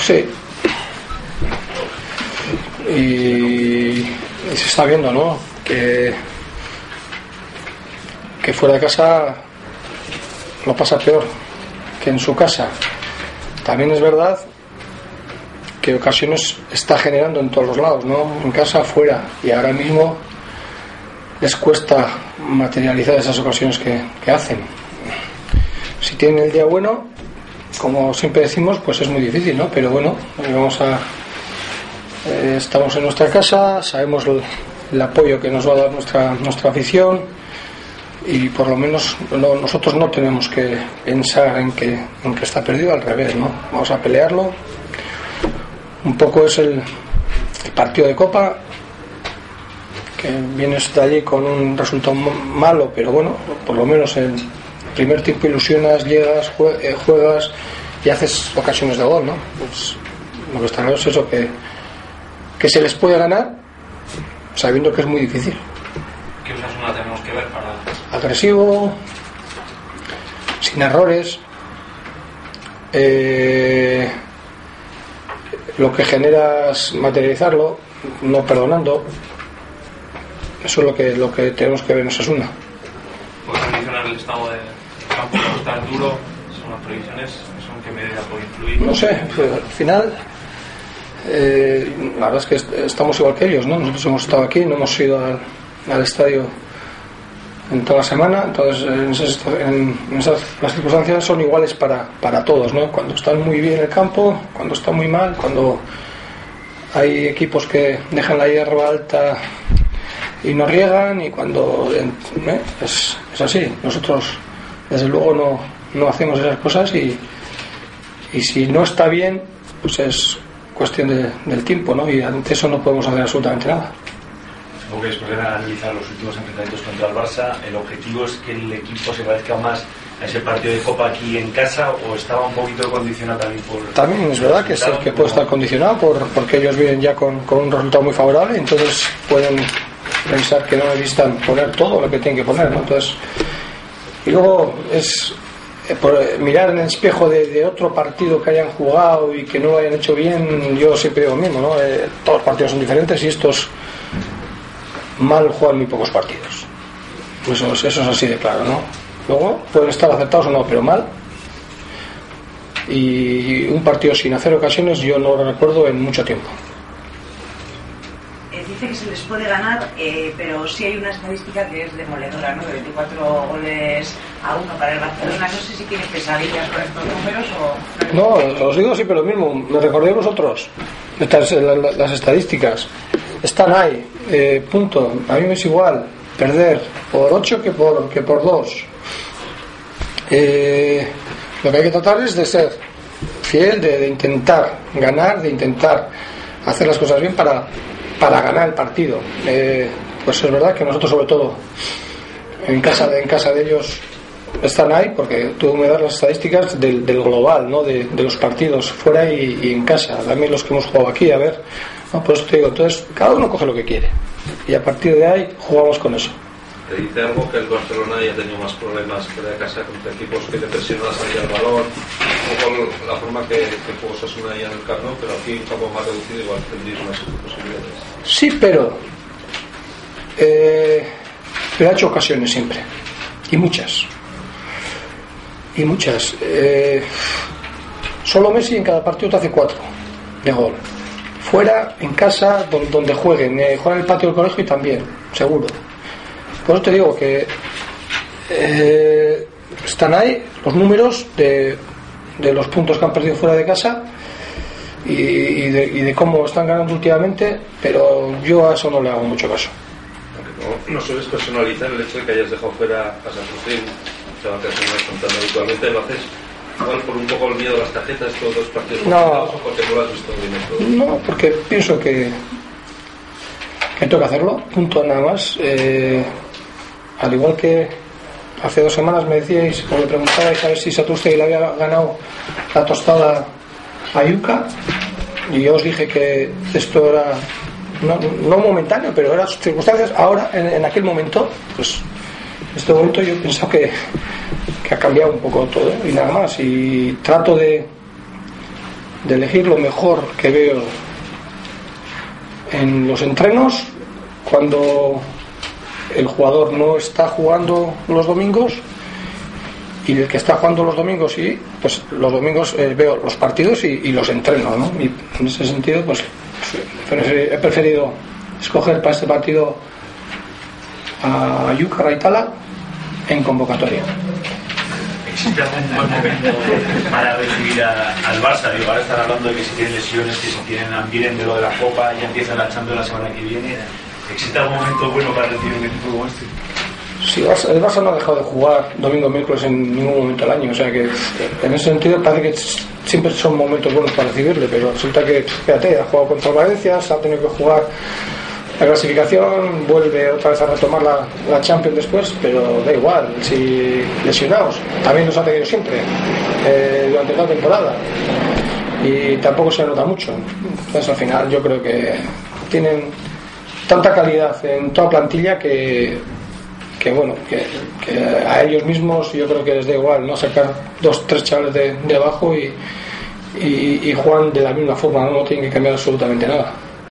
Sí. Y, y se está viendo, ¿no? Que, que fuera de casa lo pasa peor que en su casa. También es verdad que ocasiones está generando en todos los lados, ¿no? En casa, fuera. Y ahora mismo les cuesta materializar esas ocasiones que, que hacen. Si tienen el día bueno, como siempre decimos, pues es muy difícil, ¿no? Pero bueno, vamos a. eh, estamos en nuestra casa, sabemos el, apoyo que nos va a dar nuestra, nuestra afición y por lo menos no- nosotros no tenemos que pensar en que, en que está perdido, al revés, ¿no? Vamos a pelearlo. Un poco es el, partido de Copa, que vienes de allí con un resultado malo, pero bueno, por lo menos el primer tiempo ilusionas, llegas, eh, juegas y haces ocasiones de gol, ¿no? Pues lo que está claro es eso, que, que se les puede ganar sabiendo que es muy difícil. ¿Qué Osasuna tenemos que ver para.? Agresivo, sin errores, eh, lo que generas materializarlo, no perdonando. Eso es lo que, lo que tenemos que ver en Osasuna. Puede condicionar el estado de estar duro, son las previsiones, eso en qué medida puede influir. No sé, al final, eh, la verdad es que est- estamos igual que ellos, ¿no? Nosotros hemos estado aquí, no hemos ido al, al estadio en toda la semana, entonces en esas, en esas- las circunstancias son iguales para, para todos, ¿no? Cuando están muy bien el campo, cuando está muy mal, cuando hay equipos que dejan la hierba alta y no riegan y cuando ¿eh? es, es así. Nosotros desde luego no, no hacemos esas cosas y, y si no está bien, pues es cuestión de- del tiempo, ¿no? Y ante eso no podemos hacer absolutamente nada. Supongo que después de analizar los últimos enfrentamientos contra el Barça, el objetivo es que el equipo se parezca más a ese partido de Copa aquí en casa o estaba un poquito condicionado también por... También es verdad que, el que puede estar condicionado por, porque ellos vienen ya con, con un resultado muy favorable, entonces pueden pensar que no necesitan poner todo lo que tienen que poner, ¿no? Entonces, y luego es eh, por, eh, mirar en el espejo de, otro partido que hayan jugado y que no lo hayan hecho bien, yo siempre digo lo mismo, ¿no? Eh, todos los partidos son diferentes y estos mal juegan muy pocos partidos. Eso, es- eso es así de claro, ¿no? Luego pueden estar acertados o no, pero mal y un partido sin hacer ocasiones yo no lo recuerdo en mucho tiempo. Eh, se les puede ganar, eh, pero sí hay una estadística que es demoledora, ¿no? De 24 goles a uno para el Barcelona. No sé si tiene pesadillas con estos números o... No, os digo siempre lo mismo, me recordé vosotros, estas, la- la- las estadísticas están ahí, eh, punto, a mí me es igual perder por 8 que por, que por 2. lo que hay que tratar es de ser fiel, de intentar ganar, de intentar hacer las cosas bien para, para ganar el partido. Eh, pues es verdad que nosotros sobre todo en casa de, en casa de ellos están ahí porque tú me das las estadísticas del, global, ¿no? De, los partidos fuera y, en casa, también los que hemos jugado aquí, a ver, ¿no? por eso te digo, entonces cada uno coge lo que quiere y a partir de ahí jugamos con eso. Te dice algo que el Barcelona ya ha tenido más problemas fuera de casa contra equipos que te presionan salida del balón, la forma que, que jugó Sasuna en el campo, pero aquí un campo más reducido igual tendréis más posibilidades. Sí, pero eh, pero ha hecho ocasiones siempre y muchas y muchas. Eh, solo Messi en cada partido te hace cuatro de gol. Fuera, en casa, donde, donde jueguen. Eh, juegan en el patio del colegio y también, seguro. Por eso te digo que eh, están ahí los números de, de los puntos que han perdido fuera de casa y, y de, y de cómo están ganando últimamente, pero yo a eso no le hago mucho caso. No, no sueles personalizar el hecho de que hayas dejado fuera a San Agustín, o sea, que hacemos contando habitualmente, lo haces igual por un poco el miedo a las tarjetas, estos dos partidos No. o porque no lo has visto bien. No, porque pienso que, que tengo que hacerlo, punto nada más. Eh, al igual que hace dos semanas me decíais, o me preguntabais a ver si Saturste le había ganado la tostada a Yuka, y yo os dije que esto era no, momentáneo, pero eran circunstancias. Ahora, en, aquel momento, pues en este momento yo he pensado que, que ha cambiado un poco todo y nada más. Y trato de, de elegir lo mejor que veo en los entrenos cuando el jugador no está jugando los domingos y el que está jugando los domingos y pues los domingos eh, veo los partidos y, los entreno ¿no? y en ese sentido pues he preferido escoger para este partido a Yuka Raitala en convocatoria ¿Existe algún buen momento para recibir al Barça? Digo, ahora están hablando de que si tienen lesiones, que si tienen, vienen de lo de la Copa, ya empieza la Champions la semana que viene. ¿Existe algún momento bueno para recibir un equipo como este? Sí, Barça- el Barça no ha dejado de jugar domingo miércoles en ningún momento del año, o sea que en ese sentido parece que siempre son momentos buenos para recibirle, pero resulta que, fíjate, ha jugado contra Valencia, se ha tenido que jugar la clasificación, vuelve otra vez a retomar la, la Champions después, pero da igual, si lesionados, también los ha tenido siempre eh, durante la temporada y tampoco se nota mucho. Entonces al final yo creo que tienen tanta calidad en toda plantilla que que bueno, que, a ellos mismos yo creo que les da igual no sacar dos, tres chavales de, de abajo y, y, de la misma forma, no, no tienen que cambiar absolutamente nada.